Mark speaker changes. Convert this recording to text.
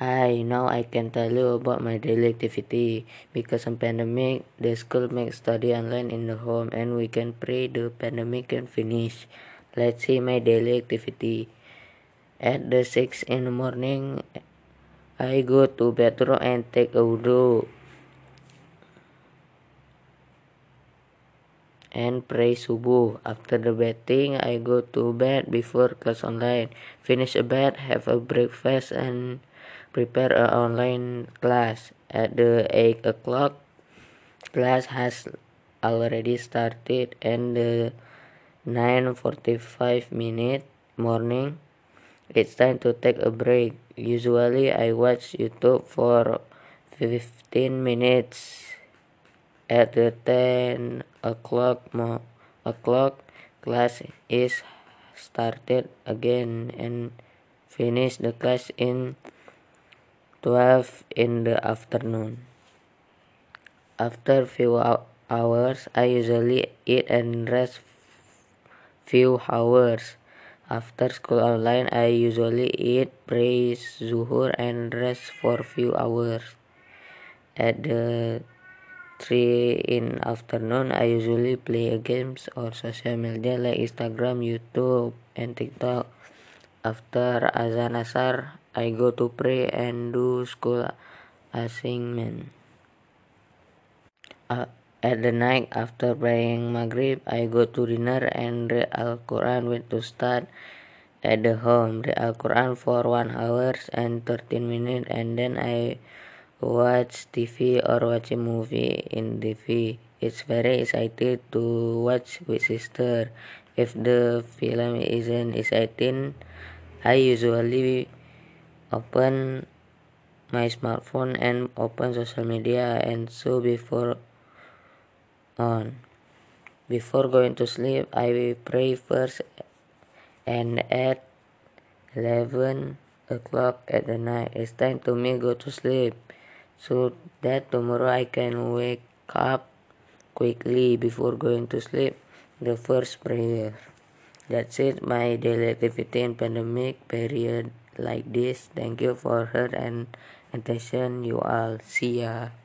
Speaker 1: Hi, now I can tell you about my daily activity. Because of pandemic, the school makes study online in the home and we can pray the pandemic can finish. Let's see my daily activity. At the 6 in the morning, I go to bathroom and take a wudu. and pray subuh. After the bathing, I go to bed before class online. Finish a bed, have a breakfast, and prepare an online class. At the 8 o'clock, class has already started, and the 9:45 minute morning, it's time to take a break. Usually, I watch YouTube for 15 minutes at the 10 o'clock o'clock class is started again and finish the class in 12 in the afternoon. After few hours i usually eat and rest few hours. After school online i usually eat pray zuhur and rest for few hours. At the 3 in afternoon I usually play games or social media like Instagram, YouTube, and TikTok. After azan asar, I go to pray and do school assignment. Uh, at the night after praying Maghrib, I go to dinner and read Al Quran when to start at the home. Read Al Quran for one hours and 13 minutes, and then I watch TV or watch a movie in TV. It's very exciting to watch with sister. If the film isn't exciting, I usually open my smartphone and open social media and so before on. Before going to sleep, I will pray first and at 11 o'clock at the night, it's time to me go to sleep so that tomorrow I can wake up quickly before going to sleep. The first prayer. That's it, my daily activity in pandemic period like this. Thank you for her and attention. You all. See ya.